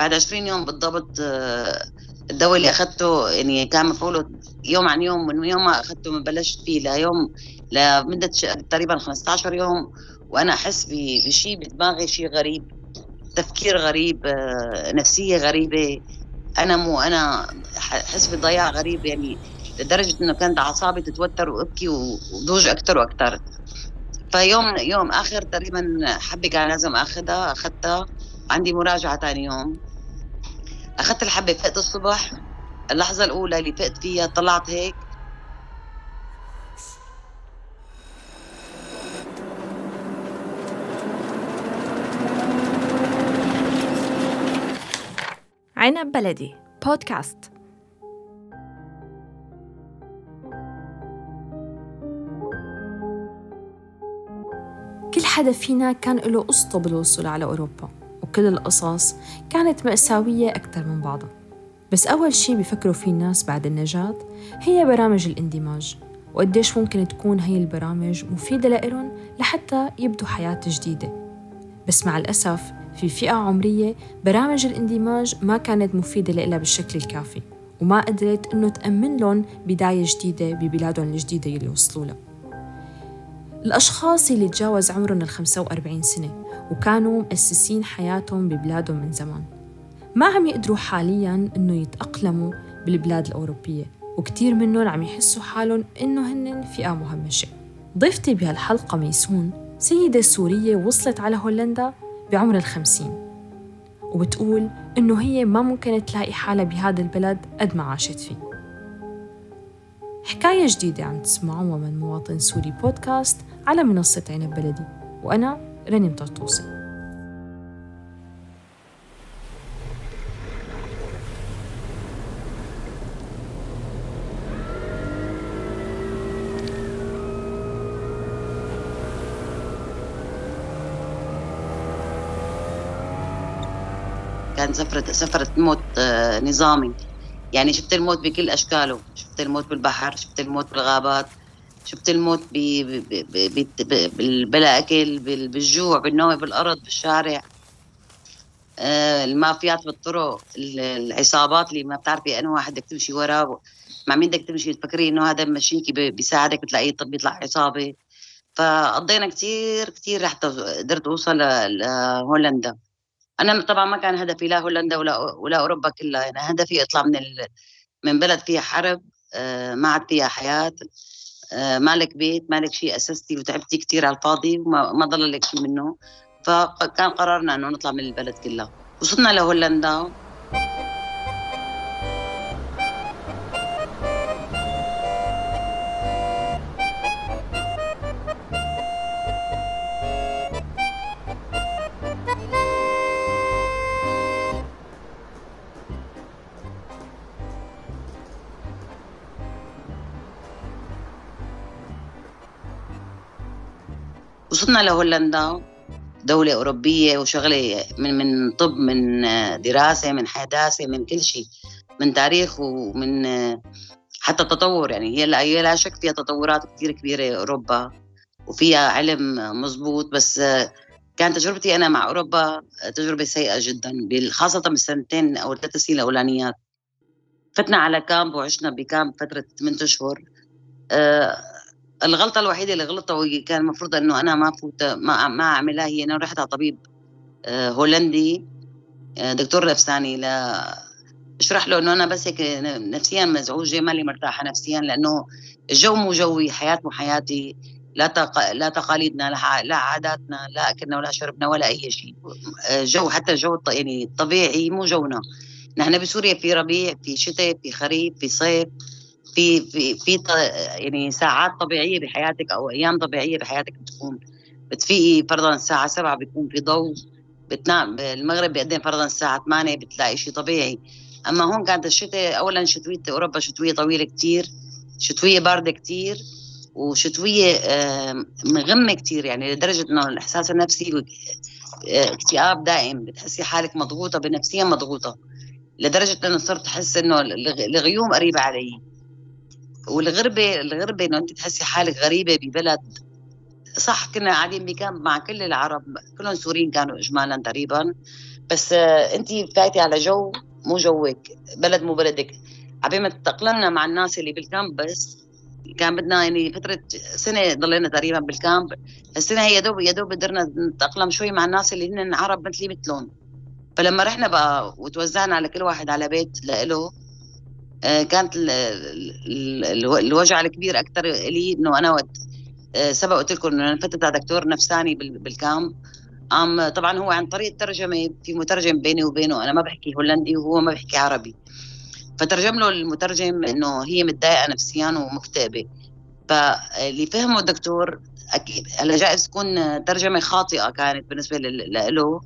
بعد 20 يوم بالضبط آه، الدواء اللي اخذته يعني كان مفعوله يوم عن يوم من يوم ما اخذته من بلشت فيه ليوم لمده تقريبا 15 يوم وأنا أحس بشيء بدماغي شيء غريب تفكير غريب آه، نفسية غريبة أنا مو أنا أحس بضياع غريب يعني لدرجة إنه كانت أعصابي تتوتر وأبكي وضوج أكثر وأكثر فيوم يوم آخر تقريبا حبة كان لازم اخذها اخذتها عندي مراجعة ثاني يوم. أخذت الحبة فقت الصبح. اللحظة الأولى اللي فقت فيها طلعت هيك. عنب بلدي بودكاست. كل حدا فينا كان له قصته بالوصول على أوروبا. وكل القصص كانت مأساوية أكثر من بعضها. بس أول شي بيفكروا فيه الناس بعد النجاة هي برامج الاندماج وقديش ممكن تكون هي البرامج مفيدة لإلهم لحتى يبدوا حياة جديدة. بس مع الأسف في فئة عمرية برامج الاندماج ما كانت مفيدة لها بالشكل الكافي وما قدرت إنه تأمن لهم بداية جديدة ببلادهم الجديدة اللي وصلوا لها. الأشخاص اللي تجاوز عمرهم ال 45 سنة وكانوا مؤسسين حياتهم ببلادهم من زمان. ما عم يقدروا حالياً إنه يتأقلموا بالبلاد الأوروبية وكتير منهم عم يحسوا حالهم إنه هن فئة مهمشة. ضيفتي بهالحلقة ميسون سيدة سورية وصلت على هولندا بعمر الخمسين وبتقول إنه هي ما ممكن تلاقي حالها بهذا البلد قد ما عاشت فيه. حكاية جديدة عم تسمعوها من مواطن سوري بودكاست على منصة عنب بلدي وأنا رنم طرطوسي كان سفرة سفرة موت آه، نظامي. يعني شفت الموت بكل أشكاله. شفت الموت بالبحر شفت الموت بالغابات. شفت الموت بلا أكل بالجوع بالنوم بالأرض بالشارع. آه، المافيات بالطرق العصابات اللي ما بتعرفي أنه واحد بدك تمشي وراه مع مين بدك تمشي؟ تفكري إنه هذا مشيكي بيساعدك بتلاقيه بيطلع عصابة. فقضينا كثير كثير حتى قدرت أوصل لهولندا أنا طبعا ما كان هدفي لا هولندا ولا ولا أوروبا كلها. يعني هدفي اطلع من ال... من بلد فيها حرب آه، ما عاد فيها حياة. مالك بيت مالك شيء أسستي وتعبتي كثير على الفاضي وما ما ضل لك شيء منه. فكان قرارنا إنه نطلع من البلد كلها. وصلنا لهولندا لهولندا دولة أوروبية وشغلة من من طب من دراسة من حداثة من كل شيء من تاريخ ومن حتى تطور. يعني هي لا لا شك فيها تطورات كثير كبيرة أوروبا وفيها علم مزبوط بس كانت تجربتي أنا مع أوروبا تجربة سيئة جدا خاصة بالسنتين أو الثلاث سنين الأولانيات. فتنا على كامب وعشنا بكامب فترة 8 أشهر. أه الغلطة الوحيدة اللي غلطتها وكان المفروض إنه أنا ما فوت ما ما أعملها هي إنه رحت على طبيب آه، هولندي آه، دكتور نفساني لا اشرح له إنه أنا بس هيك نفسيا مزعوجة مالي مرتاحة نفسيا لأنه الجو مو جوي حياة مو حياتي لا تق... لا تقاليدنا لا, لا عاداتنا لا أكلنا ولا شربنا ولا أي شيء. آه، جو حتى الجو يعني الطبيعي مو جونا. نحن بسوريا في ربيع في شتاء في خريف في صيف. في في في يعني ساعات طبيعية بحياتك أو أيام طبيعية بحياتك بتكون بتفيقي. فرضا الساعة 7 بيكون في ضوء بتنام المغرب بيقدم فرضا الساعة 8 بتلاقي شيء طبيعي. أما هون كانت الشتاء اولا شتوية أوروبا شتوية طويلة كثير شتوية باردة كثير وشتوية مغمة كثير يعني لدرجة إنه الإحساس النفسي آه، اكتئاب دائم بتحسي حالك مضغوطة بنفسيا مضغوطة. لدرجة إنه صرت أحس إنه الغيوم قريبة علي. والغربة الغربة إنه أنت تحسي حالك غريبة ببلد. صح كنا قاعدين ب camp مع كل العرب كلهم سوريين كانوا اجمالا تقريبا. بس آه، أنت فايتي على جو مو جوك بلد مو بلدك. عبين ما تتأقلمنا مع الناس اللي بال camp بس كان بدنا يعني فترة سنة ضلينا تقريبا بال camp. السنة هي دوب يا دوب قدرنا نتأقلم شوي مع الناس اللي هن عرب مثلي مثلهم. فلما رحنا بقى وتوزعنا على كل واحد على بيت لإله كانت الوجع الكبير أكثر لي إنه أنا وقت آه، سبق قلت لكم إنه أنا فتت على دكتور نفساني بالكامب. عم طبعا هو عن طريق الترجمة في مترجم بيني وبينه أنا ما بحكي هولندي وهو ما بحكي عربي. فترجم له المترجم إنه هي متضايقة نفسيا ومكتئبة. فاللي فهمه الدكتور أكيد هلا جائز تكون ترجمة خاطئة كانت بالنسبة له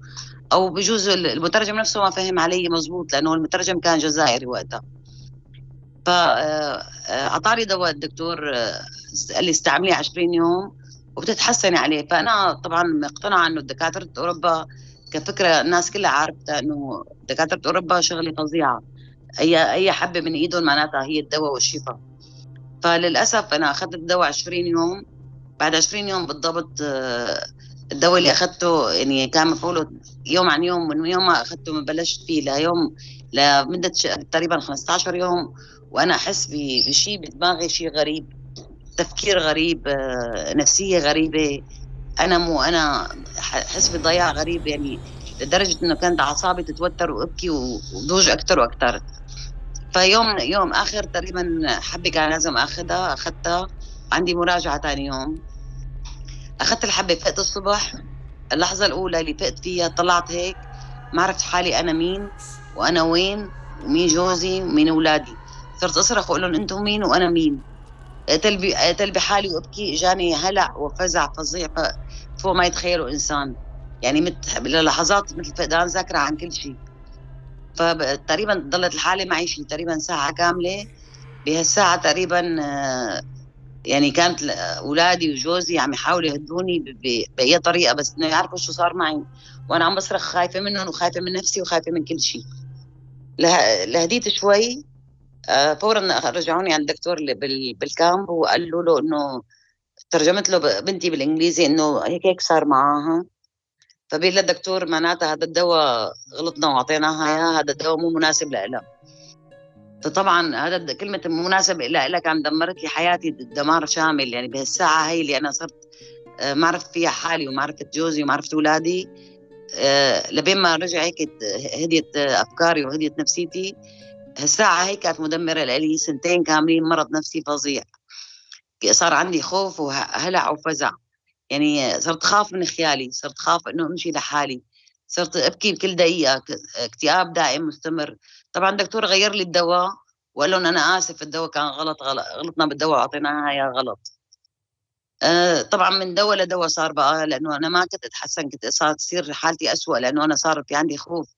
أو بجوز المترجم نفسه ما فهم علي مزبوط لأنه المترجم كان جزائري وقتها. فاعطاني دواء الدكتور قال لي استعمليه 20 يوم وبتتحسني عليه. فأنا طبعا مقتنعة إنه دكاتره أوروبا كفكرة الناس كلها عارفة إنه دكاترة أوروبا شغلة فظيعة. أي أي حبة من إيدهم معناتها هي الدواء والشفاء. فللأسف أنا أخذت الدواء 20 يوم. بعد 20 يوم بالضبط آه، الدواء اللي أخذته يعني كان مفعوله يوم عن يوم من يوم ما أخذته بلشت فيه ليوم لمدة تقريبا 15 يوم. وأنا أحس بشيء بدماغي شيء غريب تفكير غريب آه، نفسية غريبة. أنا مو أنا أحس بضياع غريب يعني لدرجة إنه كانت أعصابي تتوتر وأبكي وضوج أكثر وأكثر فيوم يوم آخر تقريبا حبة كان لازم أخذها أخذتها. عندي مراجعة ثاني يوم. أخذت الحبة فقت الصبح. اللحظة الأولى اللي فقت فيها طلعت هيك. ما عرفت حالي أنا مين وأنا وين ومين جوزي ومين أولادي. صرت أصرخ وأقول لهم أنتم مين وأنا مين؟ قتل بحالي وأبكي إجاني هلع وفزع فظيع فوق ما يتخيلوا إنسان. يعني مت... للحظات مثل فقدان ذاكرة عن كل شيء. فتقريبا ضلت الحالة معي شيء تقريبا ساعة كاملة. بهالساعة تقريبا آه، يعني كانت أولادي وجوزي عم يحاولوا يهدوني بأي طريقة بس إنه يعرفوا شو صار معي. وأنا عم بصرخ خايفة منهم وخايفة من نفسي وخايفة من كل شيء. لهديت شوي فورا رجعوني عند الدكتور بالكامب وقالوا له إنه ترجمت له بنتي بالإنجليزي إنه هيك هيك صار معاها. فبيقول للدكتور معناتها هذا الدواء غلطنا وأعطيناها إياه هذا الدواء مو مناسب لها فطبعا هذا كلمة مناسب لها كان دمرت لي حياتي دمار شامل. يعني بهالساعة هي اللي أنا صرت آه، ما عرفت فيها حالي وما عرفت جوزي وما عرفت أولادي آه، لبين ما رجع هيك هديت أفكاري وهديت نفسيتي. هالساعة هي كانت مدمرة لي سنتين كاملين مرض نفسي فظيع. صار عندي خوف وهلع وفزع. يعني صرت خاف من خيالي صرت خاف إنه أمشي لحالي. صرت أبكي بكل دقيقة اكتئاب دائم مستمر. طبعا الدكتور غير لي الدواء وقال لهم أنا آسف الدواء كان غلط, غلط غلطنا بالدواء اعطيناها يا غلط. آه طبعا من دواء لدواء صار بقى لأنه أنا ما كنت أتحسن كنت صارت تصير حالتي أسوأ لأنه أنا صار في عندي خوف.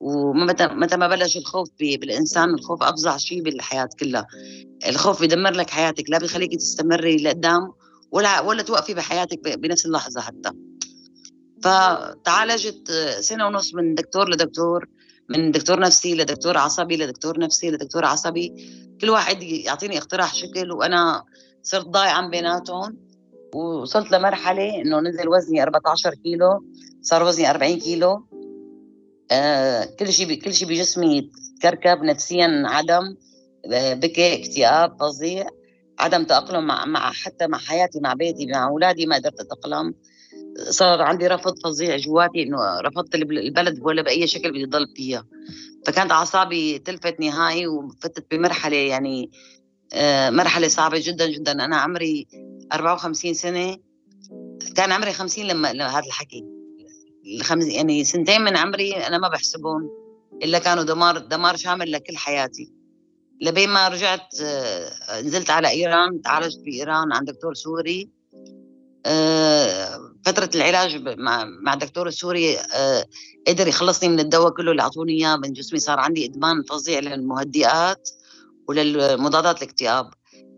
ومتى متى ما بلش الخوف بالإنسان الخوف أفظع شيء بالحياة كلها. الخوف بيدمر لك حياتك لا بيخليك تستمري لقدام ولا ولا توقفي بحياتك بنفس اللحظة حتى. فتعالجت سنة ونص من دكتور لدكتور من دكتور نفسي لدكتور عصبي لدكتور نفسي لدكتور عصبي. كل واحد يعطيني اقتراح شكل وأنا صرت ضايعة بيناتهم. ووصلت لمرحلة إنه نزل وزني 14 كيلو صار وزني 40 كيلو. آه كل شيء كل شيء بجسمي تكركب نفسيا عدم آه، بكي اكتئاب فظيع عدم تأقلم مع, مع حتى مع حياتي مع بيتي مع أولادي ما قدرت أتأقلم. صار عندي رفض فظيع جواتي إنه رفضت البلد ولا بأي شكل بدي ضل فيها. فكانت أعصابي تلفت نهائي وفتت بمرحلة يعني آه، مرحلة صعبة جدا جدا. أنا عمري 54 سنة كان عمري 50 لما هذا الحكي. الخمس يعني سنتين من عمري أنا ما بحسبهم إلا كانوا دمار دمار شامل لكل حياتي. لبين ما رجعت آه، نزلت على إيران تعالجت في إيران عند دكتور سوري. آه، فترة العلاج مع مع الدكتور السوري آه، قدر يخلصني من الدواء كله اللي أعطوني إياه من جسمي صار عندي إدمان فظيع للمهدئات وللمضادات الاكتئاب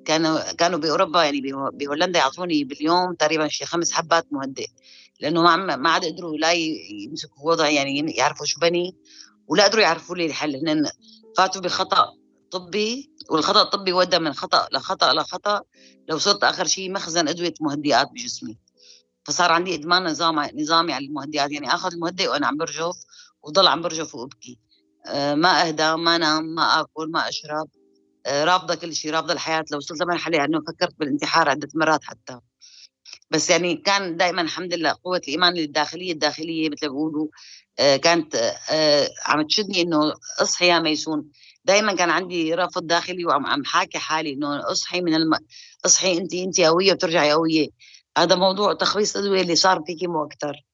كانوا كانوا بأوروبا يعني بهولندا يعطوني باليوم تقريبا شي خمس حبات مهدئ. لأنه ما ما عاد قدروا لا يمسكوا وضعي يعني يعرفوا شو بني ولا قدروا يعرفوا لي الحل. هن فاتوا بخطأ طبي والخطأ الطبي ودى من خطأ لخطأ لخطأ. لو صرت آخر شيء مخزن أدوية مهدئات بجسمي. فصار عندي إدمان نظام نظامي على المهدئات. يعني آخذ المهدئ وأنا عم برجف وضل عم برجف وأبكي. آه، ما أهدى ما انام ما آكل ما أشرب. آه، رافضة كل شيء رافضة الحياة. لو وصلت لمرحله انه فكرت بالانتحار عدة مرات حتى. بس يعني كان دائما الحمد لله قوة الإيمان الداخلية الداخلية مثل ما بيقولوا آه، كانت عم تشدني إنه أصحي يا ميسون. دائما كان عندي رفض داخلي وعم عم حاكي حالي إنه أصحي من الم... أصحي انت انت قوية وترجعي قوية. هذا موضوع تخليص أدوية اللي صار فيكي مو أكثر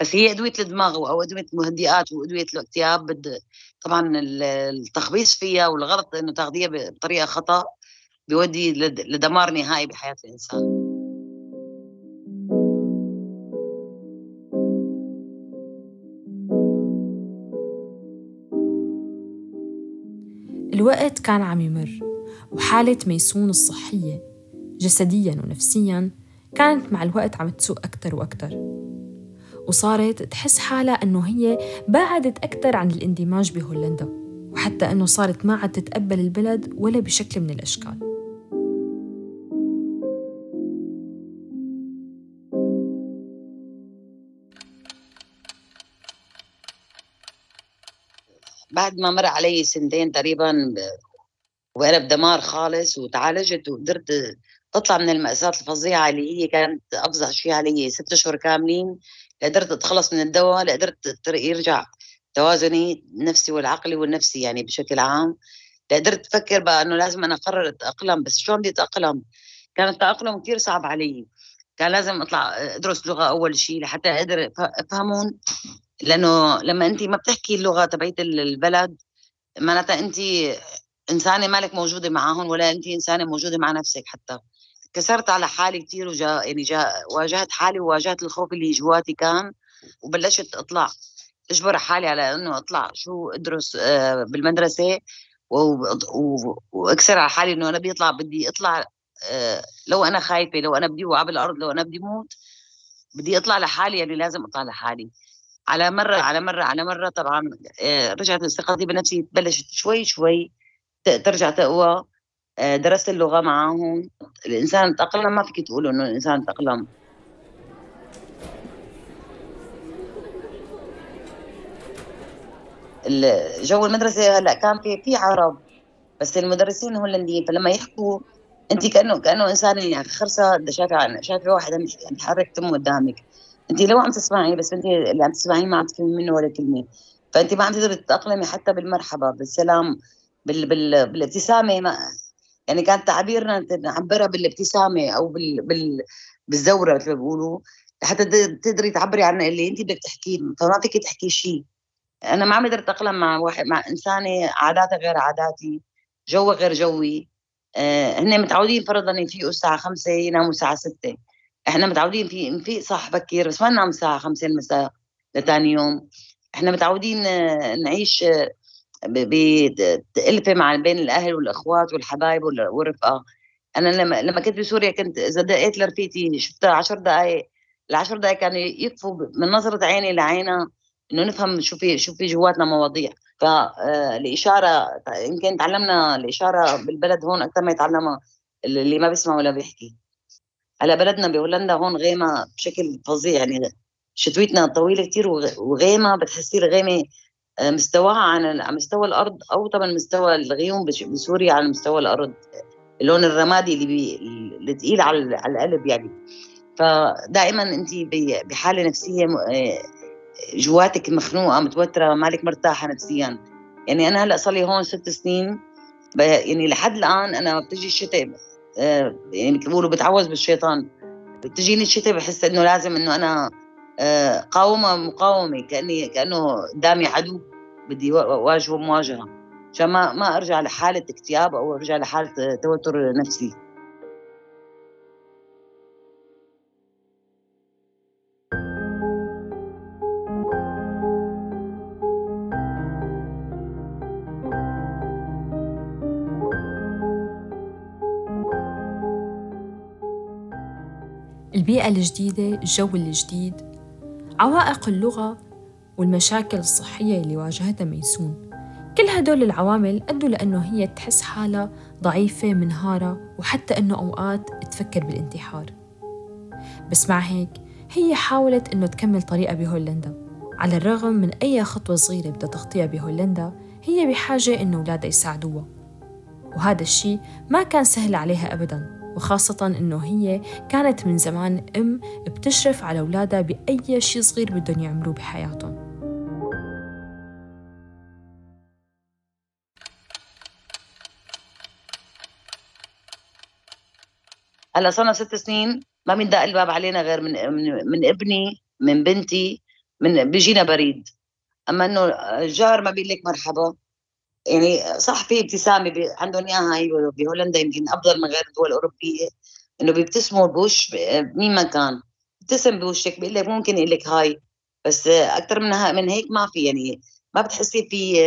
بس هي أدوية الدماغ أو أدوية المهدئات وأدوية الاكتئاب بد... طبعا التخبيص فيها والغلط إنه تاخذيها بطريقة خطأ بيودي لدمار نهائي بحياة الإنسان. الوقت كان عم يمر وحالة ميسون الصحية جسديا ونفسيا كانت مع الوقت عم تسوء أكتر وأكتر. وصارت تحس حالها أنه هي بعدت أكتر عن الاندماج بهولندا وحتى أنه صارت ما عاد تتقبل البلد ولا بشكل من الأشكال. بعد ما مر علي سنتين تقريبا وأنا بدمار خالص وتعالجت وقدرت اطلع من المأساة الفظيعة اللي هي كانت افظع شيء علي ست أشهر كاملين قدرت أتخلص من الدواء لقدرت يرجع توازني النفسي والعقلي والنفسي يعني بشكل عام. قدرت أفكر بقى إنه لازم أنا أقرر أتأقلم بس شلون بدي أتأقلم؟ كان التأقلم كثير صعب علي. كان لازم أطلع أدرس لغة أول شيء لحتى أقدر افهمون لأنه لما انت ما بتحكي اللغة تبعت البلد معناتها انت إنسانة مالك موجودة معهم ولا انت إنسانة موجودة مع نفسك حتى. كسرت على حالي كثير وجا يعني جا واجهت حالي وواجهت الخوف اللي جواتي كان وبلشت أطلع. أجبر حالي على إنه أطلع شو أدرس آه، بالمدرسة وأكسر على حالي إنه أنا بدي أطلع بدي أطلع آه، لو أنا خايفة لو أنا بدي اوقع بالارض لو أنا بدي موت بدي أطلع لحالي يعني لازم أطلع لحالي. على مرة على مرة على مرة طبعا آه، رجعت ثقتي بنفسي بلشت شوي شوي ترجع تقوى آه، درست اللغة معاهم. الإنسان تأقلم ما فيك تقول إنه الإنسان تأقلم. جو المدرسة هلأ كان في في عرب بس المدرسين هولنديين فلما يحكوا انت كأنه كأنه إنسان يعني خرصه شايفة شايفة واحد عم يحرك تم قدامك. انت لو عم تسمعي بس انت اللي عم تسمعيه ما عم تفهمي منه ولا كلمة. فانت ما عم تقدري تتأقلمي حتى بالمرحبا بالسلام بال... بال... بالابتسامة ما يعني كان تعبيرنا نعبرها بالابتسامة أو بال... بال... بالزورة مثل ما بيقولوا لحتى تقدري تعبري عن اللي انت بدك تحكيه فما فيك تحكي شيء أنا ما عم أقدر أتأقلم مع واحد مع إنسانة عاداتها غير عاداتي جوها غير جوي. آه هن متعودين فرضا يفيقوا الساعة 5 يناموا الساعة 6 إحنا متعودين في نفيق صح بكير بس ما ننام الساعة 5 المساء لثاني يوم. إحنا متعودين نعيش بألفة مع بين الأهل والأخوات والحبايب والرفقة. أنا لما لما كنت بسوريا كنت إذا دقيت لرفيقتي شفتها 10 دقائق العشر دقائق كانوا يكفوا من نظرة عيني لعينها إنه نفهم شو في شو في جواتنا مواضيع. فالإشارة آه، يمكن تعلمنا الإشارة بالبلد هون أكثر ما يتعلمها اللي ما بيسمع ولا بيحكي. على بلدنا بهولندا هون غيمة بشكل فظيع يعني شتويتنا طويلة كتير وغيمة بتحسي الغيمة آه، مستواها عن مستوى الأرض أو طبعا مستوى الغيوم بسوريا على مستوى الأرض اللون الرمادي اللي بي... اللي تقيل على على القلب يعني. فدائما انت بحالة نفسية آه، جواتك مخنوقة متوترة مالك مرتاحة نفسيا. يعني أنا هلأ صار لي هون ست سنين يعني لحد الآن أنا بتجي الشتاء يعني بيقولوا بتعوز بالشيطان. بتجيني الشتاء بحس إنه لازم إنه أنا آه، قاومة مقاومة كأني كأنه قدامي عدو بدي اواجهه مواجهة. عشان ما ما أرجع لحالة اكتئاب أو أرجع لحالة توتر نفسي. البيئة الجديدة الجو الجديد عوائق اللغة والمشاكل الصحية اللي واجهتها ميسون. كل هدول العوامل أدوا لأنه هي تحس حالها ضعيفة منهارة وحتى أنه أوقات تفكر بالانتحار. بس مع هيك هي حاولت إنه تكمل طريقة بهولندا. على الرغم من أي خطوة صغيرة بدها تخطيها بهولندا هي بحاجة إنه أولادها يساعدوها. وهذا الشيء ما كان سهل عليها أبداً. وخاصة إنه هي كانت من زمان أم بتشرف على أولادها بأي شيء صغير بدهم يعملوه بحياتهم. هلا صرنا ست سنين ما بيندق الباب علينا غير من من, ابني من بنتي من بيجينا بريد. أما إنه الجار ما بيقول لك مرحبا. يعني صح في ابتسامه عندهم إياها هي بهولندا يمكن أفضل من غير الدول الأوروبية إنه بيبتسموا بوش مين ما كان. ابتسم بوشك بيقول لك ممكن يقول لك هاي بس أكثر من من هيك ما في يعني ما بتحسي في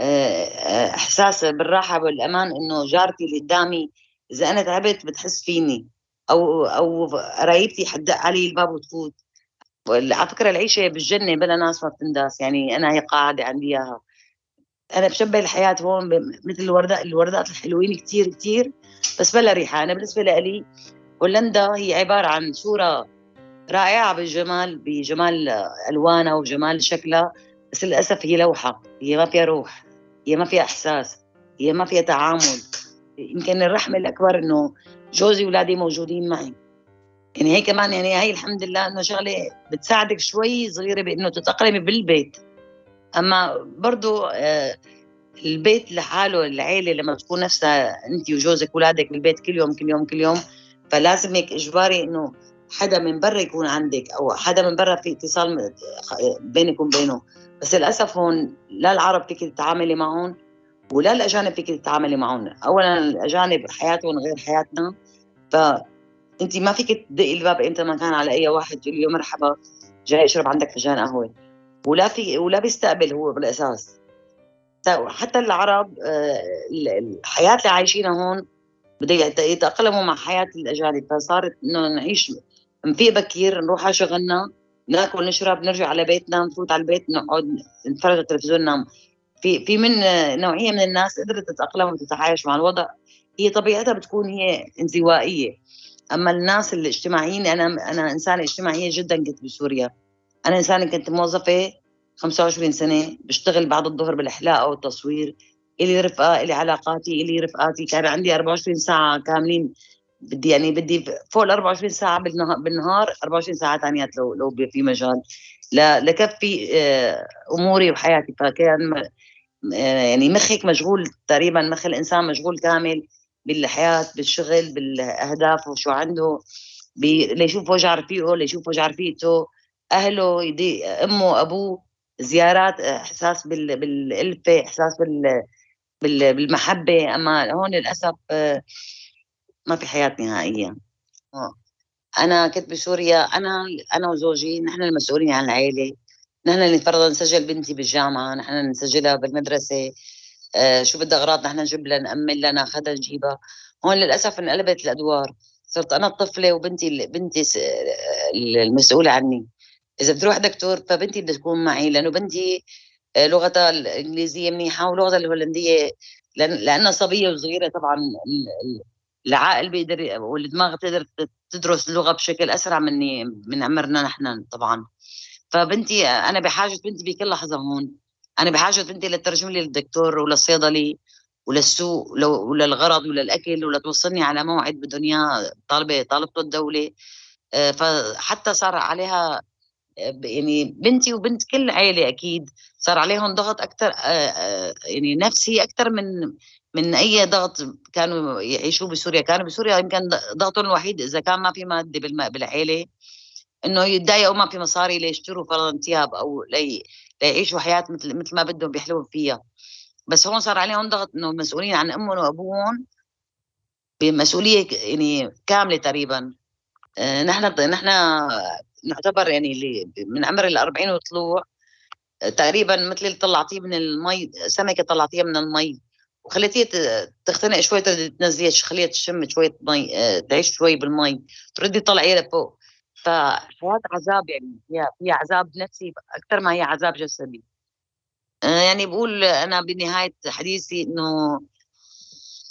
آه، إحساس بالراحة والأمان إنه جارتي اللي قدامي إذا أنا تعبت بتحس فيني أو أو قرايبتي حدق علي الباب وتفوت. على فكرة العيشة بالجنة بلا ناس ما بتنداس يعني أنا هي قاعدة عندي إياها. أنا بشبه الحياة هون مثل الوردات الوردات الحلوين كثير كثير بس بلا ريحة. أنا بالنسبة لي هولندا هي عبارة عن صورة رائعة بالجمال بجمال ألوانها وجمال شكلها بس للأسف هي لوحة. هي ما فيها روح هي ما فيها إحساس هي ما فيها تعامل. يمكن الرحمة الأكبر إنه جوزي وأولادي موجودين معي. يعني هي كمان يعني هي الحمد لله إنه شغلة بتساعدك شوي صغيرة بإنه تتأقلمي بالبيت. أما برضه آه البيت لحاله العيلة لما تكون نفسها انت وجوزك واولادك بالبيت كل يوم كل يوم كل يوم فلازم هيك إجباري إنه حدا من برا يكون عندك أو حدا من برا في اتصال بينك وبينه. بس للأسف هون لا العرب فيك تتعاملي معهم ولا الأجانب فيك تتعاملي معهم اولا الأجانب حياتهم غير حياتنا. فانت ما فيك تدقي الباب انت ما كان على أي واحد تقول له مرحبا جاي أشرب عندك فنجان قهوة. ولا في ولا بيستقبل هو بالأساس. حتى العرب آه، الحياة اللي عايشينها هون بده يتأقلموا مع حياة الأجانب. فصارت إنه نعيش نفيق بكير نروح على شغلنا ناكل نشرب نرجع على بيتنا نفوت على البيت نقعد نتفرج على التلفزيون في في من نوعية من الناس قدرت تتأقلم وتتعايش مع الوضع. هي طبيعتها بتكون هي انزوائية. أما الناس الاجتماعيين أنا أنا إنسانة اجتماعية جدا كنت بسوريا. أنا إنسانة كنت موظفة 25 سنة بشتغل بعد الظهر بالاحلاء والتصوير إلي رفقة إلي علاقاتي إلي رفقاتي كان عندي 24 ساعة كاملين. بدي يعني بدي فوق ال 24 ساعة بالنهار, بالنهار 24 ساعة ثانيات لو لو في مجال. لكفي آه، أموري وحياتي. فكان آه، يعني مخك مشغول تقريبا مخ الإنسان مشغول كامل بالحياة بالشغل بالأهداف وشو عنده ليشوف وجع رفيقه ليشوف وجع رفيقته أهله يدي أمه أبوه زيارات إحساس بالألفة إحساس بال بالمحبة. أما هون للأسف آه، ما في حياة نهائيا آه. أنا كنت بسوريا أنا أنا وزوجي نحن المسؤولين عن العائله نحن اللي فرضا نسجل بنتي بالجامعة نحن نسجلها بالمدرسة. آه شو بدها أغراض نحن نجيب لها نأمن لها ناخذها نجيبها. هون للأسف انقلبت الأدوار. صرت أنا الطفلة وبنتي بنتي المسؤولة عني. إذا بتروح دكتور فبنتي بدها تكون معي لأنه بنتي آه، لغتها الإنجليزية منيحة ولغتها الهولندية لأنها صبية وصغيرة طبعا العقل بيقدر والدماغ بتقدر تدرس اللغة بشكل أسرع مني من عمرنا نحن طبعا. فبنتي أنا بحاجة بنتي بكل لحظة هون. أنا بحاجة بنتي لترجم لي للدكتور وللصيدلي وللسوق وللغرض وللاكل ولتوصلني على موعد بدهم اياه طالبة طالبته الدولة. آه، فحتى صار عليها يعني بنتي وبنت كل عائله أكيد صار عليهم ضغط أكثر يعني نفسي أكثر من من أي ضغط كانوا يعيشوه بسوريا. كانوا بسوريا يمكن ضغطهم الوحيد إذا كان ما في مادة بالعائله إنه يتضايقوا ما في مصاري ليشتروا فرضا ثياب أو لي ليعيشوا حياة مثل مثل ما بدهم بيحلوا فيها. بس هون صار عليهم ضغط إنه مسؤولين عن أمهم وأبوهم بمسؤولية يعني كاملة تقريبا. نحن نحن نعتبر يعني اللي من عمر ال 40 وطلوع تقريبا مثل اللي طلعتيه من المي سمكة طلعتيها من المي وخليتيها تختنق شوي تنزليها خليها تشم شوية مي آه، تعيش شوي بالمي تردي تطلعيها لفوق فحياه عذاب يعني هي هي عذاب نفسي أكثر ما هي عذاب جسدي. آه، يعني بقول أنا بنهاية حديثي إنه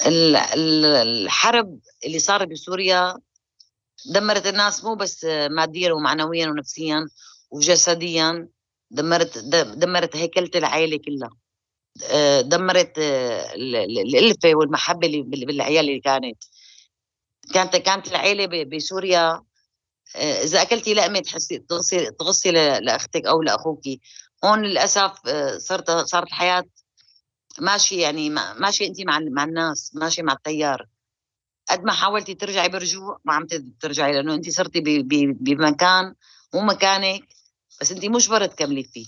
الحرب اللي صار بسوريا دمرت الناس مو بس ماديا ومعنويا ونفسيا وجسديا دمرت دمرت هيكلة العائلة كلها. آه، دمرت آه، الألفة والمحبة اللي بالعيال اللي كانت. كانت كانت العيلة بسوريا آه، إذا أكلتي لقمة تحسي تغصي تغصي لأختك أو لأخوك هون للأسف صارت صارت الحياة ماشي يعني ماشي أنت مع مع الناس ماشي مع التيار. قد ما حاولتي ترجعي برجوع ما عم ترجعي لأنه أنت صرتي بمكان مو مكانك بس أنت مجبرة تكملي فيه.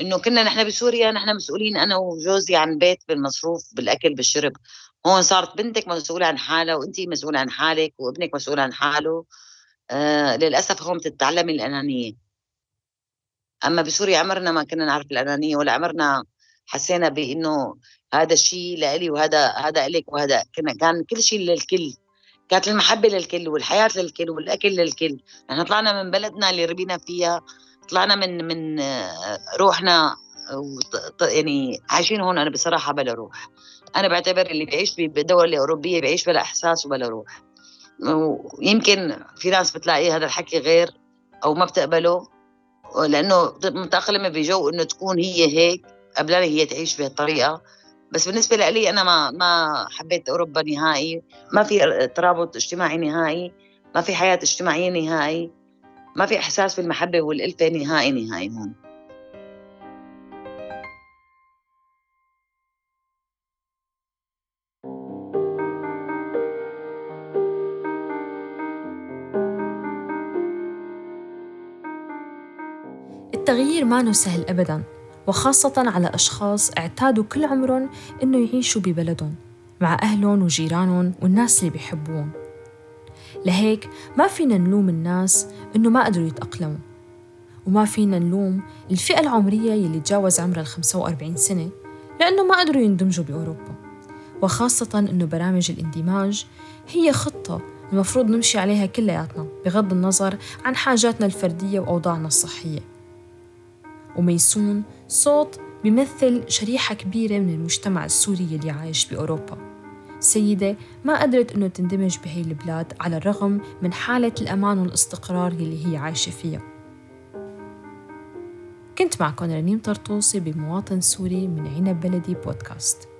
إنه كنا نحن بسوريا نحن مسؤولين أنا وجوزي عن بيت بالمصروف بالأكل بالشرب. هون صارت بنتك مسؤولة عن حالها وانت مسؤولة عن حالك وابنك مسؤول عن حاله. آه للأسف هون بتتعلمي الأنانية. أما بسوريا عمرنا ما كنا نعرف الأنانية ولا عمرنا حسينا بإنه هذا الشيء لإلي وهذا هذا إلك وهذا. كنا كان كل شيء للكل. كانت المحبة للكل والحياة للكل والأكل للكل. نحن طلعنا من بلدنا اللي ربينا فيها. طلعنا من من آه، روحنا. يعني عايشين هون. أنا بصراحة بلا روح. أنا بعتبر اللي بيعيش بدولة أوروبية بيعيش بلا إحساس وبلا روح. ويمكن في ناس بتلاقي هذا الحكي غير أو ما بتقبله. لأنه متأقلمة بجو إنه تكون هي هيك قبل هي تعيش بهالطريقة. بس بالنسبة لي أنا ما ما حبيت أوروبا نهائي ما في ترابط اجتماعي نهائي ما في حياة اجتماعية نهائي ما في إحساس بالمحبة والألفة نهائي نهائي هون. التغيير ما سهل أبداً. وخاصة على أشخاص اعتادوا كل عمرهم إنه يعيشوا ببلدهم مع أهلهم وجيرانهم والناس اللي بيحبوهم. لهيك ما فينا نلوم الناس إنه ما قدروا يتأقلموا وما فينا نلوم الفئة العمرية يلي تجاوز عمرها ال 45 سنة لأنه ما قدروا يندمجوا بأوروبا. وخاصة إنه برامج الاندماج هي خطة المفروض نمشي عليها كلياتنا بغض النظر عن حاجاتنا الفردية وأوضاعنا الصحية. وميسون صوت بيمثل شريحة كبيرة من المجتمع السوري اللي عايش بأوروبا. سيدة ما قدرت إنه تندمج بهي البلاد على الرغم من حالة الأمان والاستقرار اللي هي عايشة فيها. كنت معكم رنيم طرطوسي بمواطن سوري من عنب بلدي بودكاست.